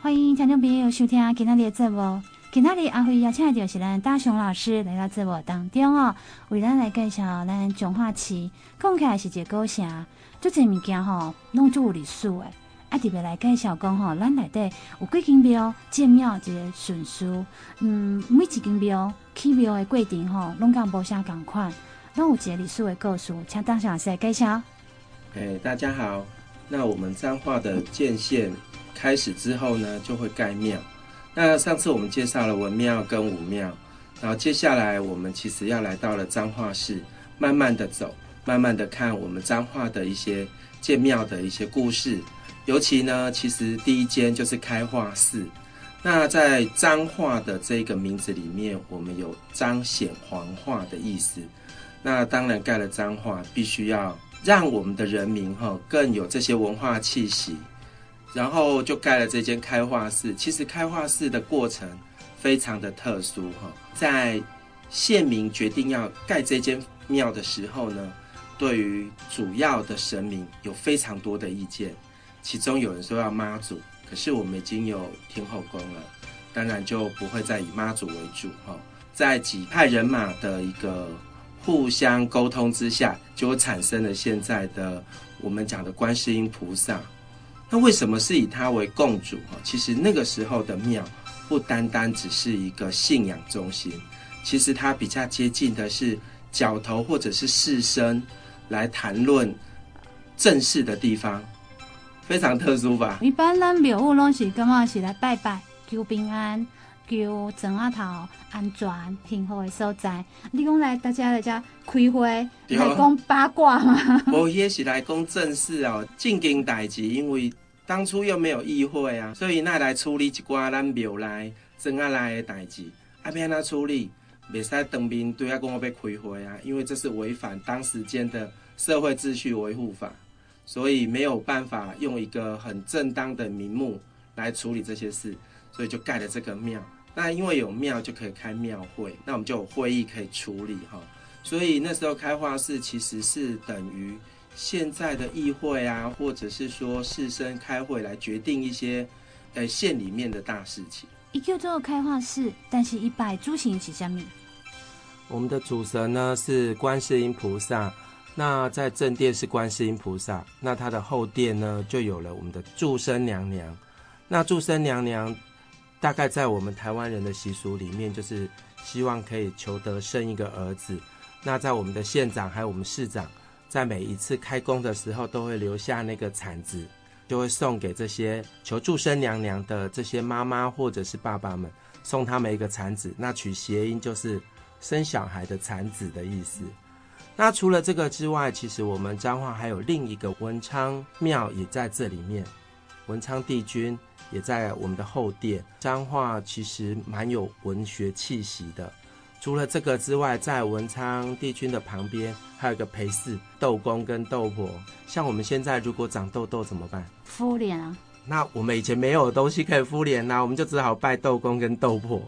欢迎听众朋友收听今天的节目。今天的阿辉邀请的就是咱大雄老师来到节目当中哦，为咱来介绍咱彰化市。讲起来是一个古城，这些物件吼，拢就有历史诶。啊，特别来介绍讲吼，咱内底有几间庙、建庙这个顺序，嗯，每一间庙起庙的过程吼，拢甲无啥共款，拢有一个历史的故事，请大雄老师来介绍。哎，大家好，那我们彰化的建县开始之后呢，就会盖庙。那上次我们介绍了文庙跟武庙，然后接下来我们其实要来到了彰化市，慢慢的走，慢慢的看我们彰化的一些建庙的一些故事。尤其呢，其实第一间就是开化寺。那在彰化的这个名字里面，我们有彰显皇化的意思。那当然盖了彰化，必须要让我们的人民哈更有这些文化气息。然后就盖了这间开化寺。其实开化寺的过程非常的特殊哈，在县民决定要盖这间庙的时候呢，对于主要的神明有非常多的意见。其中有人说要妈祖，可是我们已经有天后宫了，当然就不会再以妈祖为主哈。在几派人马的一个互相沟通之下，就产生了现在的我们讲的观世音菩萨。那为什么是以他为共主？哈，其实那个时候的庙不单单只是一个信仰中心，其实它比较接近的是角头或者是士绅来谈论正事的地方，非常特殊吧？一般咱庙务拢是干嘛？是来拜拜、求平安、求砖仔头安全平和的所在。你讲来大家来家开会，来讲八卦吗？我也是来讲正事哦，正经代志。因为当初又没有议会啊，所以那来处理一寡咱庙内庄仔内的代志，啊，要安怎处理？袂使当面对啊，讲我要开会啊，因为这是违反当时间的社会秩序维护法，所以没有办法用一个很正当的名目来处理这些事，所以就盖了这个庙。那因为有庙就可以开庙会，那我们就有会议可以处理哈。所以那时候开化寺其实是等于现在的议会啊，或者是说士绅开会来决定一些呃县里面的大事情。一叫做开化寺，但是一拜诸神是什么？我们的主神呢是观世音菩萨，那在正殿是观世音菩萨，那他的后殿呢就有了我们的祝生娘娘。那祝生娘娘。大概在我们台湾人的习俗里面，就是希望可以求得生一个儿子。那在我们的县长还有我们市长，在每一次开工的时候，都会留下那个铲子，就会送给这些求助生娘娘的这些妈妈或者是爸爸们，送他们一个铲子。那取谐音就是生小孩的铲子的意思。那除了这个之外，其实我们彰化还有另一个文昌庙也在这里面，文昌帝君。也在我们的后殿。彰化其实蛮有文学气息的。除了这个之外，在文昌帝君的旁边还有一个陪祀豆公跟豆婆。像我们现在如果长痘痘怎么办？敷脸啊。那我们以前没有东西可以敷脸呐，我们就只好拜豆公跟豆婆。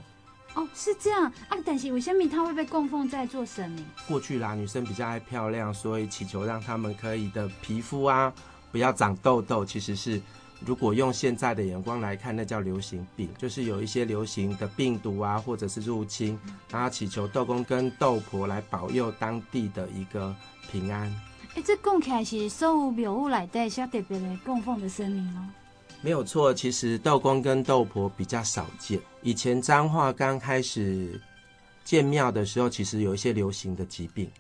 哦，是这样啊。但是为什么他会被供奉在做神明？过去啦，女生比较爱漂亮，所以祈求让他们可以的皮肤啊不要长痘痘，其实是。如果用现在的眼光来看，那叫流行病，就是有一些流行的病毒啊，或者是入侵，然后祈求豆公跟豆婆来保佑当地的一个平安。哎、欸，这供起来是所有庙宇来带下特别的供奉的神明哦？没有错，其实豆公跟豆婆比较少见。以前彰化刚开始建庙的时候，其实有一些流行的疾病，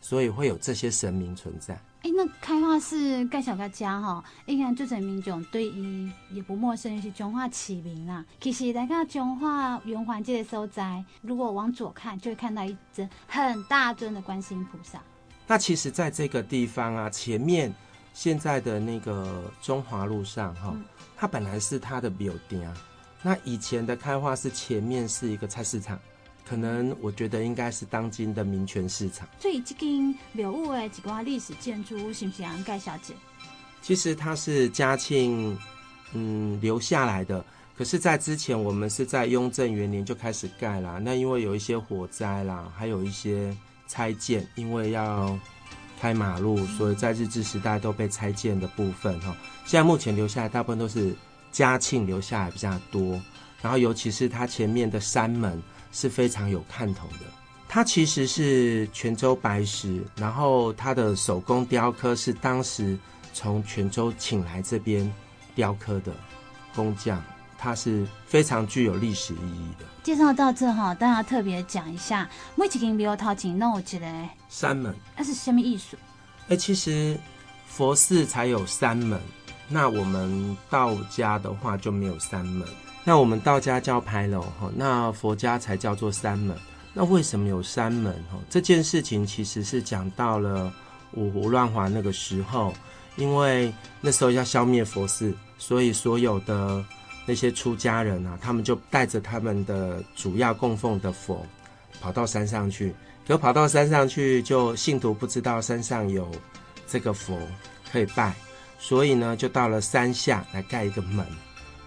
所以会有这些神明存在。哎，那开化寺盖小个家哈，一看最最民众对伊也不陌生，是彰化市民啦。其实来到彰化圆环这个所在，如果往左看，就会看到一尊很大尊的观世音菩萨。那其实，在这个地方啊，前面现在的那个中华路上哈，它本来是它的庙殿啊。那以前的开化寺前面是一个菜市场。可能我觉得应该是当今的民权市场。所以这间庙宇的几挂历史建筑物，是不是要盖小姐？其实它是嘉庆嗯留下来的，可是，在之前我们是在雍正元年就开始盖了。那因为有一些火灾啦，还有一些拆建，因为要开马路，所以在日治时代都被拆建的部分哈。现在目前留下来大部分都是嘉庆留下来比较多。然后尤其是它前面的山门是非常有看头的。它其实是泉州白石，然后它的手工雕刻是当时从泉州请来这边雕刻的工匠，它是非常具有历史意义的。介绍到这哈，大家特别讲一下，每一间庙头前弄一个山门，那是什么艺术？哎，其实佛寺才有三门，那我们道家的话就没有三门。那我们道家叫牌楼哈，那佛家才叫做山门。那为什么有山门？哈，这件事情其实是讲到了五胡乱华那个时候，因为那时候要消灭佛寺，所以所有的那些出家人啊，他们就带着他们的主要供奉的佛，跑到山上去。可跑到山上去，就信徒不知道山上有这个佛可以拜，所以呢，就到了山下来盖一个门，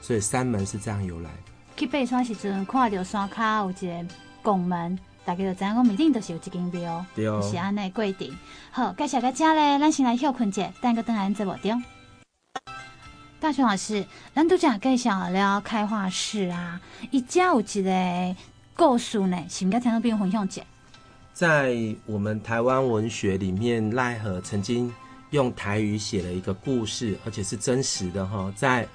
所以山门是这样由来。去爬山时阵，看到山脚有一个。拱门，大家就知影讲，面顶都是有一间庙，对哦，是安尼规定。好，介绍到这咧，咱先来休困者，等个等下节目中。大雄老师，咱拄则介绍了开化寺啊，伊家有一个故事呢，是毋该听到边分享者？在我们台湾文学里面，赖和曾经用台语写了一个故事，而且是真实的哈，在。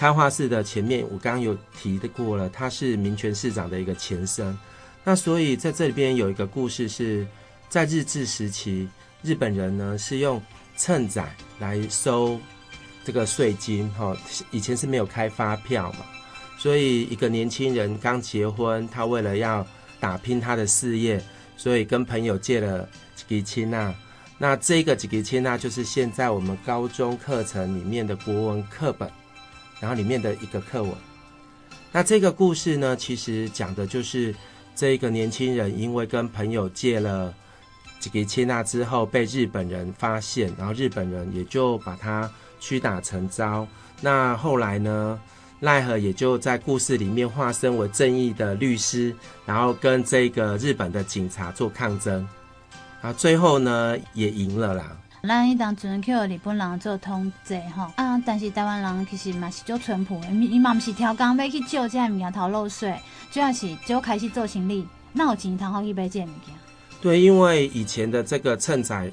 开化寺的前面，我刚刚有提的过了，它是民权市长的一个前身。那所以在这里边有一个故事，是在日治时期，日本人呢是用秤仔来收这个税金，哈，以前是没有开发票嘛，所以一个年轻人刚结婚，他为了要打拼他的事业，所以跟朋友借了几支签啊，那这个几支签啊，就是现在我们高中课程里面的国文课本。然后里面的一个课文，那这个故事呢，其实讲的就是这一个年轻人因为跟朋友借了几个切纳之后，被日本人发现，然后日本人也就把他屈打成招。那后来呢，赖和也就在故事里面化身为正义的律师，然后跟这个日本的警察做抗争，然后最后呢也赢了啦。咱伊当阵去日本人做统治吼啊，但是台湾人其实嘛是足淳朴的，伊嘛毋是挑工要去借这物件头漏税，主要是就开始做生意，那有钱通好去买这物件。对，因为以前的这个秤仔，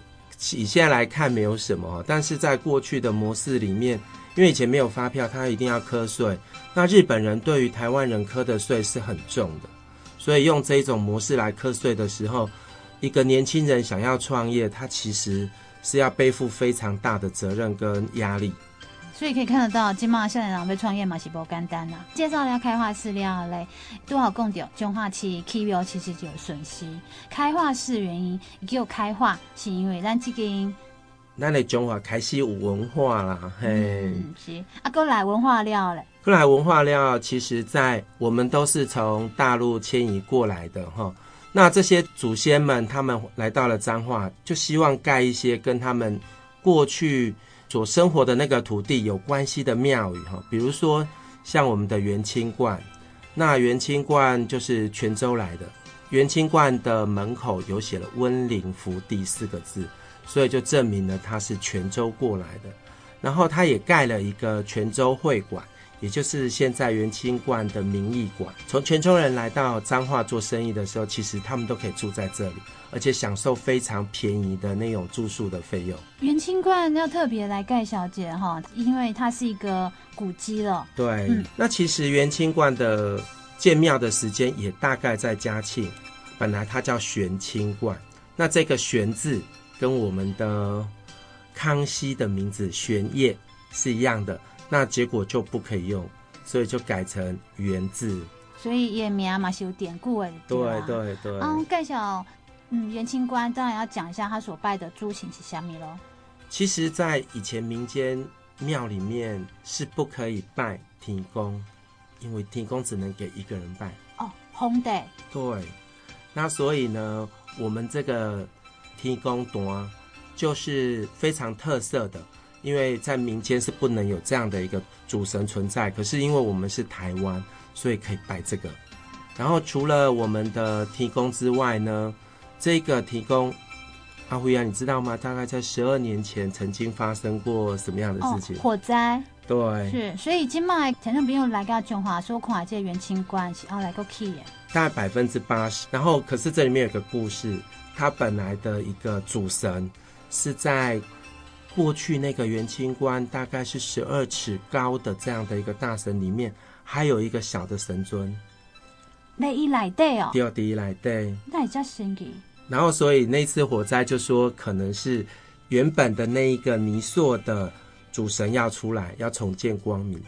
以现在来看没有什么，但是在过去的模式里面，因为以前没有发票，他一定要课税。那日本人对于台湾人课的税是很重的，所以用这一种模式来课税的时候，一个年轻人想要创业，他其实。是要背负非常大的责任跟压力，所以可以看得到，今嘛现在人要创业嘛是不简单呐。介绍了开化饲料嘞，多少讲到彰化市起庙其实就有损失。开化是原因叫开化，是因为咱这间，咱的中华开始有文化啦，嘿，嗯、是啊，过来文化料嘞，过来文化料，其实在我们都是从大陆迁移过来的哈。那这些祖先们，他们来到了彰化，就希望盖一些跟他们过去所生活的那个土地有关系的庙宇哈，比如说像我们的元清观，那元清观就是泉州来的，元清观的门口有写了“温灵福地”四个字，所以就证明了他是泉州过来的，然后他也盖了一个泉州会馆。也就是现在元清观的名义馆，从泉州人来到彰化做生意的时候，其实他们都可以住在这里，而且享受非常便宜的那种住宿的费用。元清观要特别来盖小姐哈，因为它是一个古迹了。对，嗯、那其实元清观的建庙的时间也大概在嘉庆，本来它叫玄清观，那这个玄字跟我们的康熙的名字玄烨是一样的。那结果就不可以用，所以就改成元字。所以也名嘛是有典故的。对对对。嗯，介绍嗯元清官，当然要讲一下他所拜的诸神是虾米咯。其实，在以前民间庙里面是不可以拜天公，因为天公只能给一个人拜。哦，红的。对。那所以呢，我们这个天公端就是非常特色的。因为在民间是不能有这样的一个主神存在，可是因为我们是台湾，所以可以拜这个。然后除了我们的提供之外呢，这个提供阿辉啊，你知道吗？大概在十二年前曾经发生过什么样的事情？哦、火灾。对，是，所以今麦前阵朋友来到中华说看这元清关系，哦来个 key 耶，大概百分之八十。然后，可是这里面有个故事，它本来的一个主神是在过去那个元清观，大概是十二尺高的这样的一个大神里面，还有一个小的神尊。那一来对哦，第二第一来对，那也叫神奇。然后，所以那次火灾就说可能是原本的那一个泥塑的。主神要出来，要重见光明，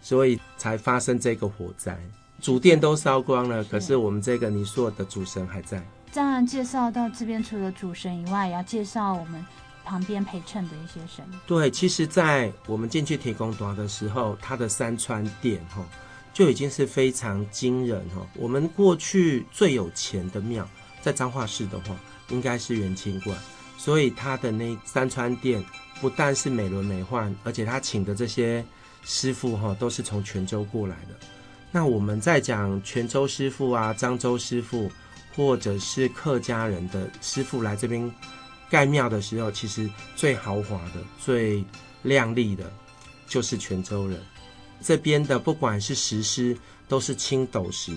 所以才发生这个火灾。主殿都烧光了，可是我们这个泥塑的主神还在。当然，介绍到这边，除了主神以外，也要介绍我们旁边陪衬的一些神。对，其实，在我们进去天公岛的时候，它的三川殿哈就已经是非常惊人哈。我们过去最有钱的庙，在彰化市的话，应该是元清观，所以它的那三川殿。不但是美轮美奂，而且他请的这些师傅哈，都是从泉州过来的。那我们在讲泉州师傅啊、漳州师傅，或者是客家人的师傅来这边盖庙的时候，其实最豪华的、最亮丽的，就是泉州人。这边的不管是石狮，都是青斗石。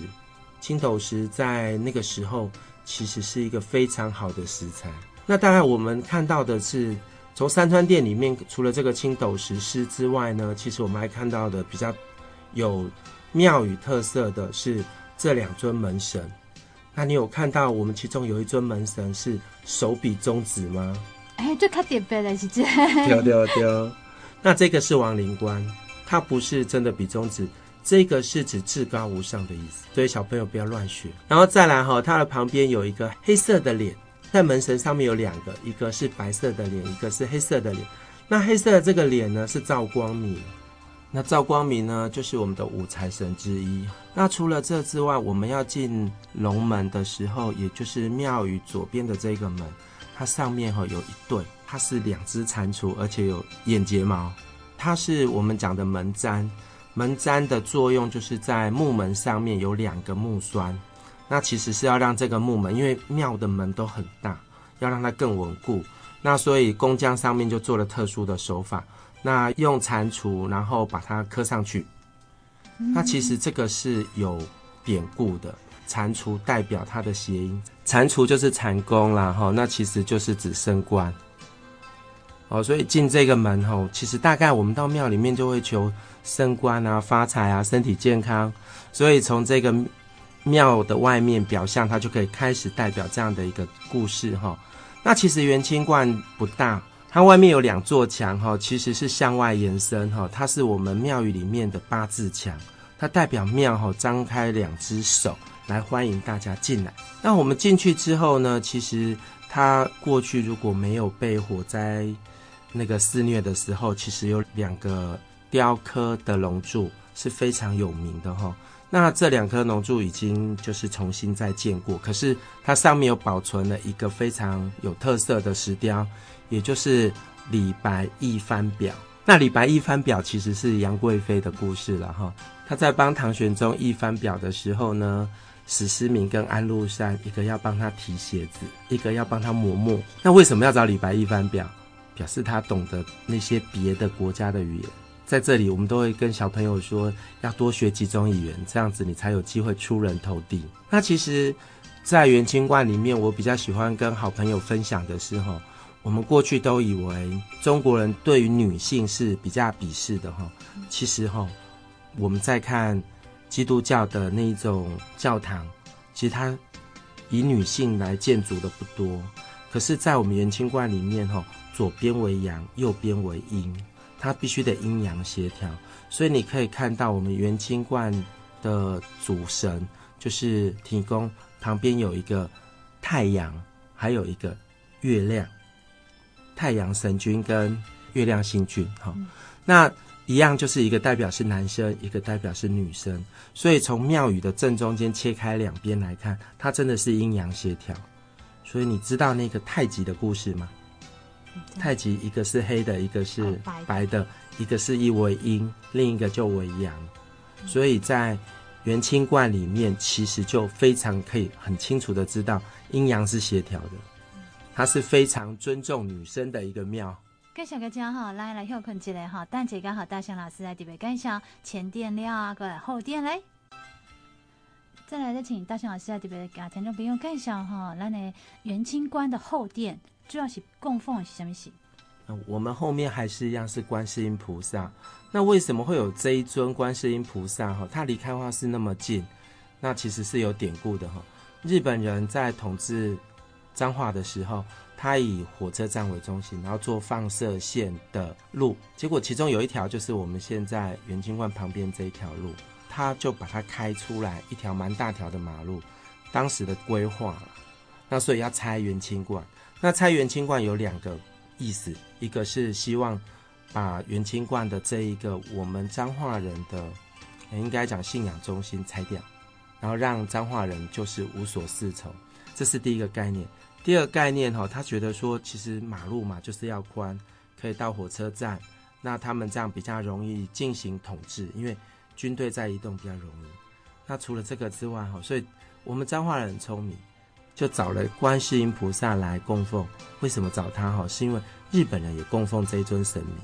青斗石在那个时候，其实是一个非常好的石材。那当然，我们看到的是。从三川殿里面，除了这个青斗石狮之外呢，其实我们还看到的比较有庙宇特色的是这两尊门神。那你有看到我们其中有一尊门神是手比中指吗？哎，这看点背的是这。丢丢丢。那这个是王灵官，它不是真的比中指，这个是指至高无上的意思。所以小朋友不要乱学。然后再来哈，它的旁边有一个黑色的脸。在门神上面有两个，一个是白色的脸，一个是黑色的脸。那黑色的这个脸呢，是照光明。那赵光明呢，就是我们的五财神之一。那除了这之外，我们要进龙门的时候，也就是庙宇左边的这个门，它上面哈有一对，它是两只蟾蜍，而且有眼睫毛。它是我们讲的门簪，门簪的作用就是在木门上面有两个木栓。那其实是要让这个木门，因为庙的门都很大，要让它更稳固。那所以工匠上面就做了特殊的手法，那用蟾蜍，然后把它刻上去。那其实这个是有典故的，蟾蜍代表它的谐音，蟾蜍就是蟾宫啦，哈，那其实就是指升官。哦，所以进这个门吼，其实大概我们到庙里面就会求升官啊、发财啊、身体健康，所以从这个。庙的外面表象，它就可以开始代表这样的一个故事哈。那其实元清观不大，它外面有两座墙哈，其实是向外延伸哈。它是我们庙宇里面的八字墙，它代表庙哈张开两只手来欢迎大家进来。那我们进去之后呢，其实它过去如果没有被火灾那个肆虐的时候，其实有两个雕刻的龙柱是非常有名的哈。那这两颗龙柱已经就是重新再建过，可是它上面有保存了一个非常有特色的石雕，也就是李白一番表。那李白一番表其实是杨贵妃的故事了哈。他在帮唐玄宗一番表的时候呢，史思明跟安禄山一个要帮他提鞋子，一个要帮他磨墨。那为什么要找李白一番表？表示他懂得那些别的国家的语言。在这里，我们都会跟小朋友说，要多学几种语言，这样子你才有机会出人头地。那其实，在元清观里面，我比较喜欢跟好朋友分享的是，哈，我们过去都以为中国人对于女性是比较鄙视的，哈，其实哈，我们在看基督教的那一种教堂，其实它以女性来建筑的不多，可是，在我们元清观里面，哈，左边为阳，右边为阴。它必须得阴阳协调，所以你可以看到我们元清观的主神就是提供，旁边有一个太阳，还有一个月亮，太阳神君跟月亮星君，哈、嗯，那一样就是一个代表是男生，一个代表是女生，所以从庙宇的正中间切开两边来看，它真的是阴阳协调。所以你知道那个太极的故事吗？太极一个是黑的，一个是白的，一个是一为阴，另一个就为阳，所以在元清观里面，其实就非常可以很清楚的知道阴阳是协调的，它是非常尊重女生的一个庙。介绍个讲哈，来来休困一下哈，等一下好大象老师来特别介绍前店了啊，过来后店嘞。再来再请大象老师来特别给听众朋友介绍哈，咱的元清观的后殿主要是供奉是什么事？我们后面还是一样是观世音菩萨。那为什么会有这一尊观世音菩萨？哈，它离开花市那么近，那其实是有典故的哈。日本人在统治彰化的时候。他以火车站为中心，然后做放射线的路，结果其中有一条就是我们现在元清观旁边这一条路，他就把它开出来一条蛮大条的马路，当时的规划，那所以要拆元清观。那拆元清观有两个意思，一个是希望把元清观的这一个我们彰化人的，应该讲信仰中心拆掉，然后让彰化人就是无所适从，这是第一个概念。第二个概念哈，他觉得说，其实马路嘛就是要宽，可以到火车站，那他们这样比较容易进行统治，因为军队在移动比较容易。那除了这个之外哈，所以我们彰化人很聪明，就找了观世音菩萨来供奉。为什么找他哈？是因为日本人也供奉这一尊神明，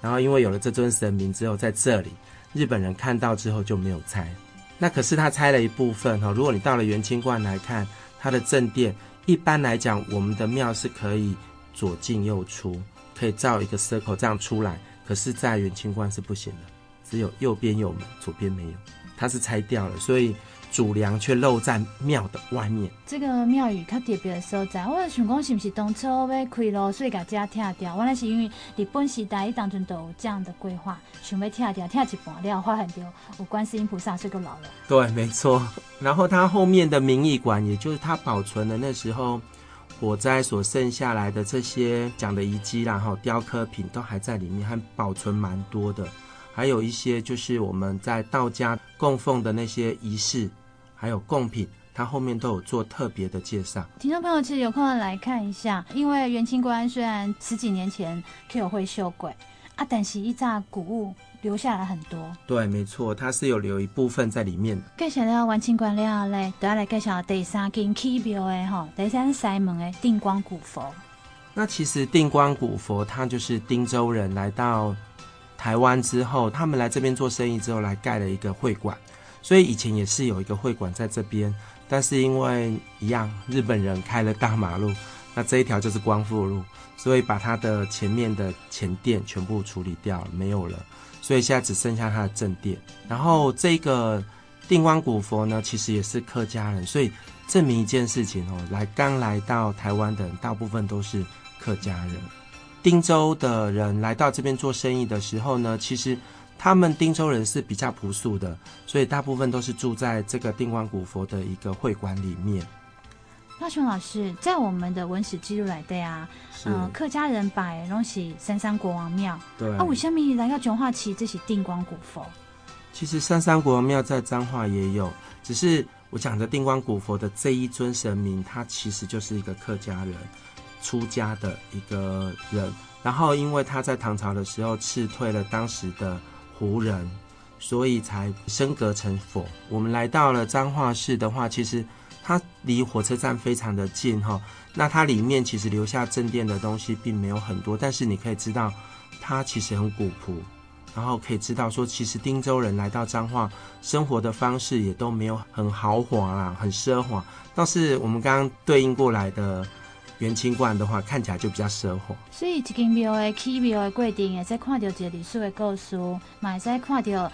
然后因为有了这尊神明之后，在这里日本人看到之后就没有拆。那可是他拆了一部分哈。如果你到了元清观来看，他的正殿。一般来讲，我们的庙是可以左进右出，可以造一个 circle 这样出来。可是，在元清观是不行的，只有右边有门，左边没有，它是拆掉了，所以。主梁却露在庙的外面。这个庙宇较特别的所在，我想讲是不是当初要开路，所以把这拆掉？原来是因为日本时代当中都有这样的规划，想要拆掉，拆一半了，发现到有观世音菩萨这个老了。对，没错。然后它后面的民艺馆，也就是它保存了那时候火灾所剩下来的这些讲的遗迹，然后雕刻品都还在里面，还保存蛮多的。还有一些就是我们在道家供奉的那些仪式。还有贡品，它后面都有做特别的介绍。听众朋友其实有空来看一下，因为元清观虽然十几年前就有会修鬼啊，但是一扎古物留下来很多。对，没错，它是有留一部分在里面的。介绍了元清观了嘞，都要来介绍第三间起庙的哈，第三是西门的定光古佛。那其实定光古佛，它就是汀州人来到台湾之后，他们来这边做生意之后，来盖了一个会馆。所以以前也是有一个会馆在这边，但是因为一样日本人开了大马路，那这一条就是光复路，所以把它的前面的前殿全部处理掉了，没有了，所以现在只剩下它的正殿。然后这个定光古佛呢，其实也是客家人，所以证明一件事情哦，来刚来到台湾的人大部分都是客家人。汀州的人来到这边做生意的时候呢，其实。他们汀州人是比较朴素的，所以大部分都是住在这个定光古佛的一个会馆里面。大雄老师，在我们的文史记录来的啊，嗯、呃，客家人摆东西三山国王庙，对啊，为什么来到彰化市这是定光古佛？其实三山国王庙在彰化也有，只是我讲的定光古佛的这一尊神明，他其实就是一个客家人出家的一个人，然后因为他在唐朝的时候斥退了当时的。胡人，所以才升格成佛。我们来到了彰化市的话，其实它离火车站非常的近哈。那它里面其实留下正殿的东西并没有很多，但是你可以知道它其实很古朴，然后可以知道说，其实汀州人来到彰化生活的方式也都没有很豪华啦，很奢华，倒是我们刚刚对应过来的。元清观的话，看起来就比较奢华。所以，一间庙的起庙的过程，也在看到一个历史的故事，嘛，在看到一个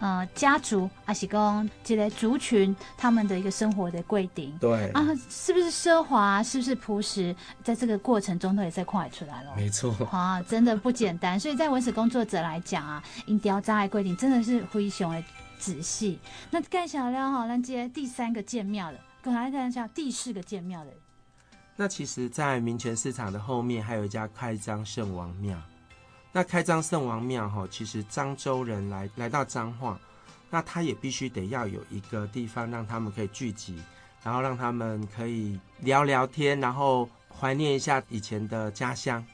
呃家族，还是讲一个族群他们的一个生活的规定。对啊，是不是奢华？是不是朴实？在这个过程中，都也在看出来了。没错，啊，真的不简单。所以在文史工作者来讲啊，因雕扎的规定真的是非常的仔细。那介绍了哈，咱接第三个建庙的，刚才介绍第四个建庙的。那其实，在民权市场的后面，还有一家开张圣王庙。那开张圣王庙哈，其实漳州人来来到彰化，那他也必须得要有一个地方让他们可以聚集，然后让他们可以聊聊天，然后怀念一下以前的家乡。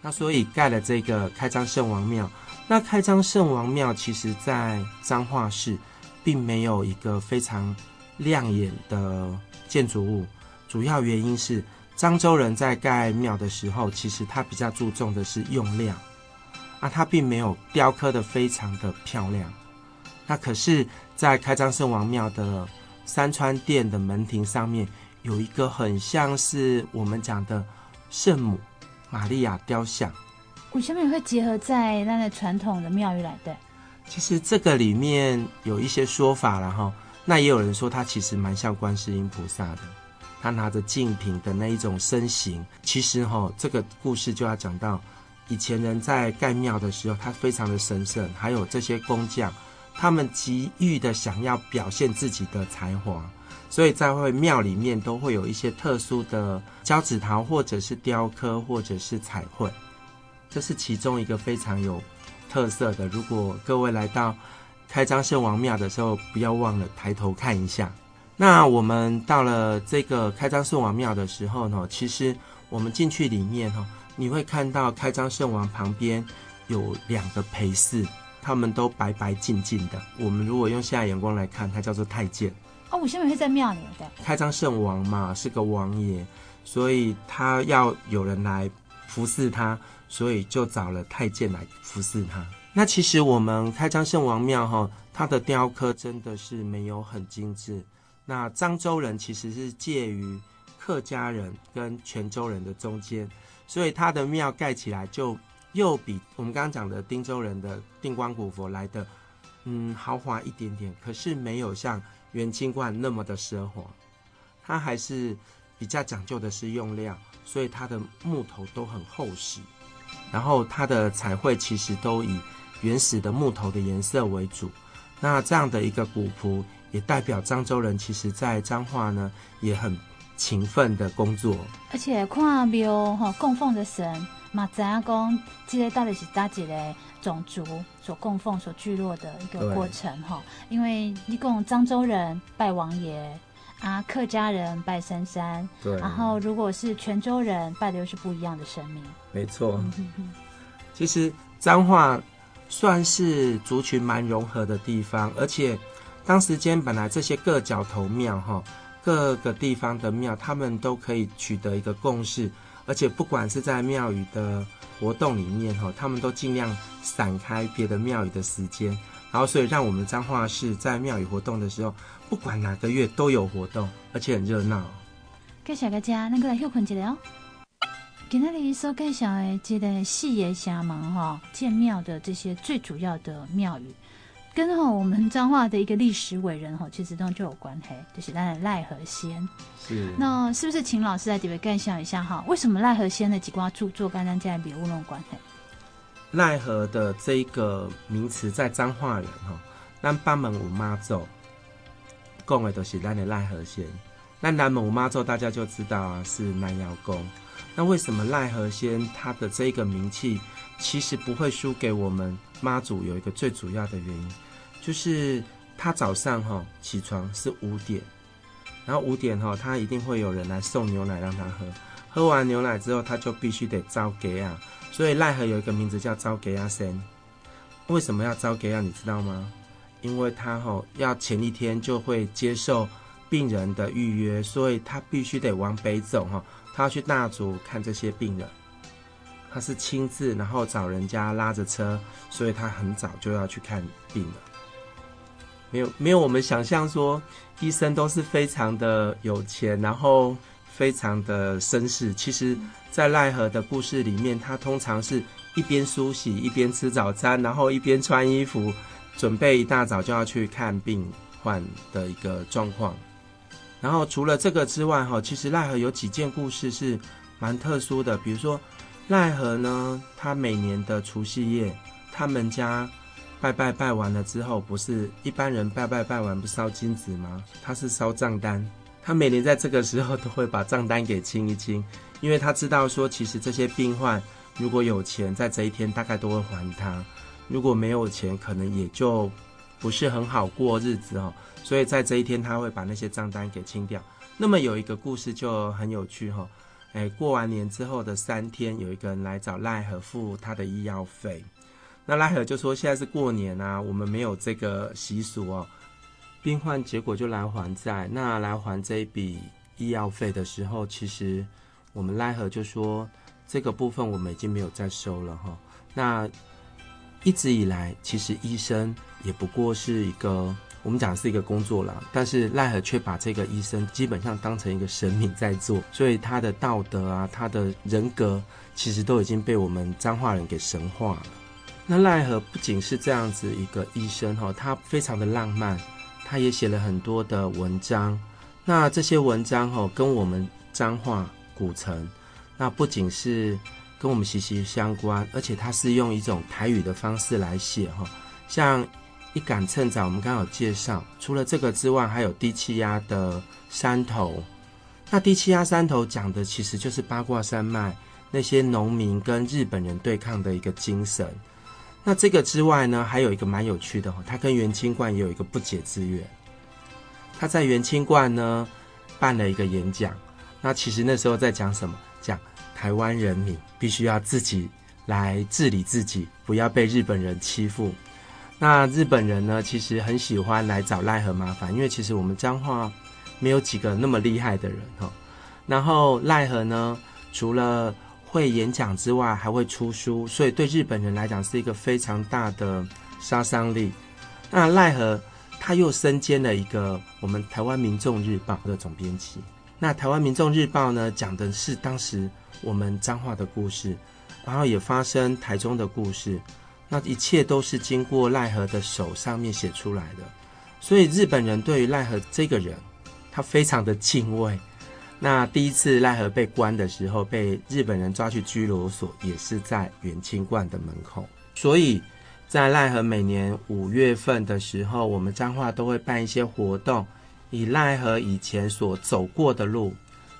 那所以盖了这个开张圣王庙。那开张圣王庙，其实在彰化市，并没有一个非常亮眼的建筑物。主要原因是漳州人在盖庙的时候，其实他比较注重的是用量啊，他并没有雕刻的非常的漂亮。那可是，在开漳圣王庙的三川殿的门庭上面，有一个很像是我们讲的圣母玛利亚雕像。为什么会结合在那个传统的庙宇来的？其实这个里面有一些说法然后。那也有人说，他其实蛮像观世音菩萨的，他拿着净瓶的那一种身形。其实哈，这个故事就要讲到以前人在盖庙的时候，他非常的神圣，还有这些工匠，他们急于的想要表现自己的才华，所以在会庙里面都会有一些特殊的胶纸陶，或者是雕刻，或者是彩绘，这是其中一个非常有特色的。如果各位来到，开漳圣王庙的时候，不要忘了抬头看一下。那我们到了这个开漳圣王庙的时候呢，其实我们进去里面哈，你会看到开漳圣王旁边有两个陪侍，他们都白白净净的。我们如果用现在眼光来看，他叫做太监。哦，我现在会在庙里的开漳圣王嘛，是个王爷，所以他要有人来服侍他，所以就找了太监来服侍他。那其实我们开漳圣王庙哈，它的雕刻真的是没有很精致。那漳州人其实是介于客家人跟泉州人的中间，所以它的庙盖起来就又比我们刚刚讲的汀州人的定光古佛来的嗯豪华一点点，可是没有像元清观那么的奢华。它还是比较讲究的是用料，所以它的木头都很厚实，然后它的彩绘其实都以原始的木头的颜色为主，那这样的一个古朴，也代表漳州人其实在彰化呢也很勤奋的工作。而且看庙哈供奉的神，嘛知影讲，这个到底是哪一个种族所供奉、所聚落的一个过程哈？因为一共漳州人拜王爷啊，客家人拜神山，对，然后如果是泉州人拜的又是不一样的神明。没错，其实彰化。算是族群蛮融合的地方，而且当时间本来这些各角头庙哈，各个地方的庙，他们都可以取得一个共识，而且不管是在庙宇的活动里面哈，他们都尽量散开别的庙宇的时间，然后所以让我们彰化市在庙宇活动的时候，不管哪个月都有活动，而且很热闹。各小个家那个来休困一下哦。今天你所介绍的这个四个城门哈建庙的这些最主要的庙宇，跟哈我们彰化的一个历史伟人哈，其实都就有关系，就是那个赖和仙。是。那是不是请老师来特别介绍一下哈？为什么赖和仙的几挂著作跟咱这样比有关系？赖和的这一个名词在彰化人哈，咱八门五妈祖讲的都是咱的赖和仙。那南门五妈祖大家就知道啊，是南瑶宫。那为什么赖和仙他的这个名气其实不会输给我们妈祖？有一个最主要的原因，就是他早上哈起床是五点，然后五点哈他一定会有人来送牛奶让他喝，喝完牛奶之后他就必须得招给啊，所以赖和有一个名字叫招给啊森。为什么要招给啊？你知道吗？因为他哈要前一天就会接受病人的预约，所以他必须得往北走哈。他要去大竹看这些病人，他是亲自，然后找人家拉着车，所以他很早就要去看病了。没有没有我们想象说医生都是非常的有钱，然后非常的绅士。其实，在赖和的故事里面，他通常是一边梳洗，一边吃早餐，然后一边穿衣服，准备一大早就要去看病患的一个状况。然后除了这个之外，哈，其实赖和有几件故事是蛮特殊的。比如说，赖和呢，他每年的除夕夜，他们家拜拜拜完了之后，不是一般人拜拜拜完不烧金子吗？他是烧账单。他每年在这个时候都会把账单给清一清，因为他知道说，其实这些病患如果有钱，在这一天大概都会还他；如果没有钱，可能也就不是很好过日子哦。所以在这一天，他会把那些账单给清掉。那么有一个故事就很有趣哈，哎，过完年之后的三天，有一个人来找赖和付他的医药费。那赖和就说：“现在是过年啊，我们没有这个习俗哦。”病患结果就来还债。那来还这一笔医药费的时候，其实我们赖和就说这个部分我们已经没有再收了哈。那一直以来，其实医生也不过是一个我们讲是一个工作啦，但是赖和却把这个医生基本上当成一个神明在做，所以他的道德啊，他的人格其实都已经被我们彰化人给神化了。那赖和不仅是这样子一个医生哈，他非常的浪漫，他也写了很多的文章。那这些文章哈，跟我们彰化古城，那不仅是跟我们息息相关，而且他是用一种台语的方式来写哈。像一杆秤仔，我们刚刚有介绍，除了这个之外，还有低气压的山头。那低气压山头讲的其实就是八卦山脉那些农民跟日本人对抗的一个精神。那这个之外呢，还有一个蛮有趣的，他跟袁清冠也有一个不解之缘。他在袁清冠呢办了一个演讲，那其实那时候在讲什么？讲台湾人民必须要自己来治理自己，不要被日本人欺负。那日本人呢，其实很喜欢来找赖和麻烦，因为其实我们彰化没有几个那么厉害的人哈。然后赖和呢，除了会演讲之外，还会出书，所以对日本人来讲是一个非常大的杀伤力。那赖和他又身兼了一个我们台湾民众日报的总编辑。那台湾民众日报呢，讲的是当时我们彰化的故事，然后也发生台中的故事。那一切都是经过赖和的手上面写出来的，所以日本人对于赖和这个人，他非常的敬畏。那第一次赖和被关的时候，被日本人抓去拘留所，也是在元清观的门口。所以，在赖和每年五月份的时候，我们彰化都会办一些活动，以赖和以前所走过的路，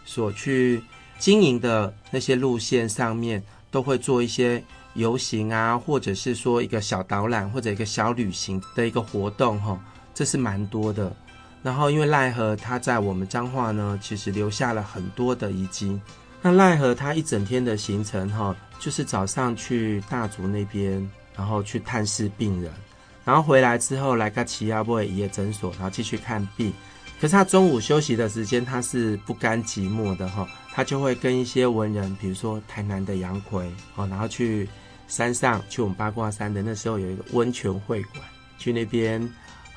所去经营的那些路线上面，都会做一些游行啊，或者是说一个小导览或者一个小旅行的一个活动，哈，这是蛮多的。然后，因为赖和他在我们彰化呢，其实留下了很多的遗迹。那赖和他一整天的行程哈，就是早上去大竹那边，然后去探视病人，然后回来之后来个奇亚波爷爷诊所，然后继续看病。可是他中午休息的时间，他是不甘寂寞的哈，他就会跟一些文人，比如说台南的杨逵哦，然后去山上，去我们八卦山的那时候有一个温泉会馆，去那边。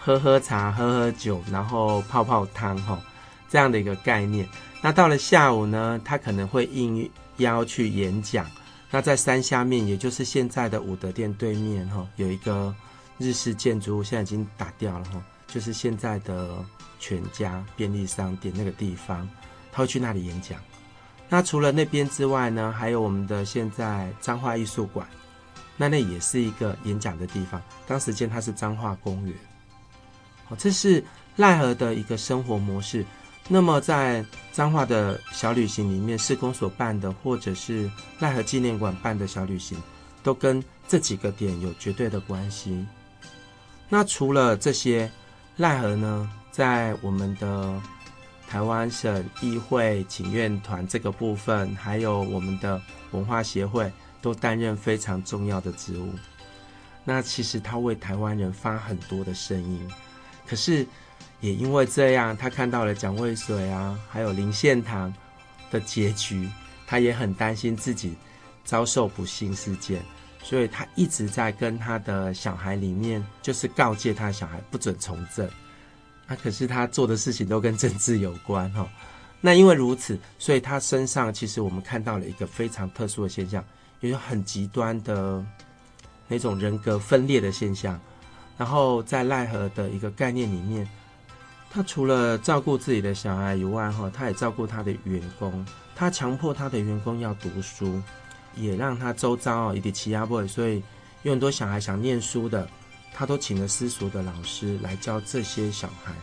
喝喝茶，喝喝酒，然后泡泡汤，哈，这样的一个概念。那到了下午呢，他可能会应邀去演讲。那在山下面，也就是现在的武德殿对面，哈，有一个日式建筑物，现在已经打掉了，哈，就是现在的全家便利商店那个地方，他会去那里演讲。那除了那边之外呢，还有我们的现在彰化艺术馆，那那也是一个演讲的地方。当时间它是彰化公园。这是赖和的一个生活模式。那么，在彰化的小旅行里面，市公所办的，或者是赖和纪念馆办的小旅行，都跟这几个点有绝对的关系。那除了这些，赖和呢，在我们的台湾省议会请愿团这个部分，还有我们的文化协会，都担任非常重要的职务。那其实他为台湾人发很多的声音。可是，也因为这样，他看到了蒋渭水啊，还有林献堂的结局，他也很担心自己遭受不幸事件，所以他一直在跟他的小孩里面，就是告诫他小孩不准从政。啊，可是他做的事情都跟政治有关哈。那因为如此，所以他身上其实我们看到了一个非常特殊的现象，也有很极端的那种人格分裂的现象。然后在赖和的一个概念里面，他除了照顾自己的小孩以外，哈，他也照顾他的员工。他强迫他的员工要读书，也让他周遭哦，一点欺压不，所以有很多小孩想念书的，他都请了私塾的老师来教这些小孩。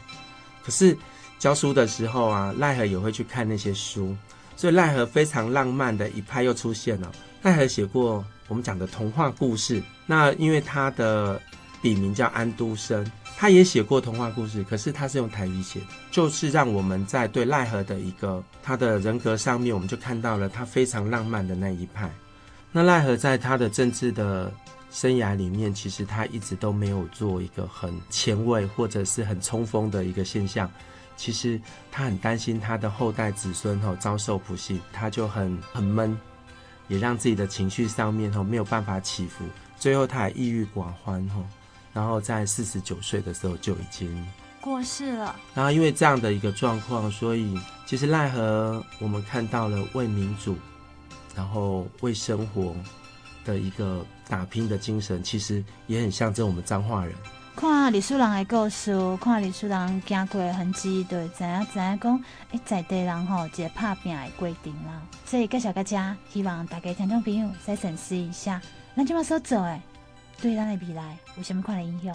可是教书的时候啊，赖和也会去看那些书，所以赖和非常浪漫的一派又出现了。赖和写过我们讲的童话故事，那因为他的。笔名叫安都生，他也写过童话故事，可是他是用台语写的，就是让我们在对赖何的一个他的人格上面，我们就看到了他非常浪漫的那一派。那赖何在他的政治的生涯里面，其实他一直都没有做一个很前卫或者是很冲锋的一个现象，其实他很担心他的后代子孙吼遭受不幸，他就很很闷，也让自己的情绪上面吼没有办法起伏，最后他还抑郁寡欢吼，然后在四十九岁的时候就已经过世了。然后因为这样的一个状况，所以其实奈何我们看到了为民主，然后为生活的一个打拼的精神，其实也很象征我们彰化人。看历史人的故事，看历史人行过的痕迹，就会知影知影讲，诶，在地人吼，一个拍拼的过程啦。所以介绍个家，希望大家听众朋友再审视一下，咱这么所做诶，对咱的未来有什么款的影响？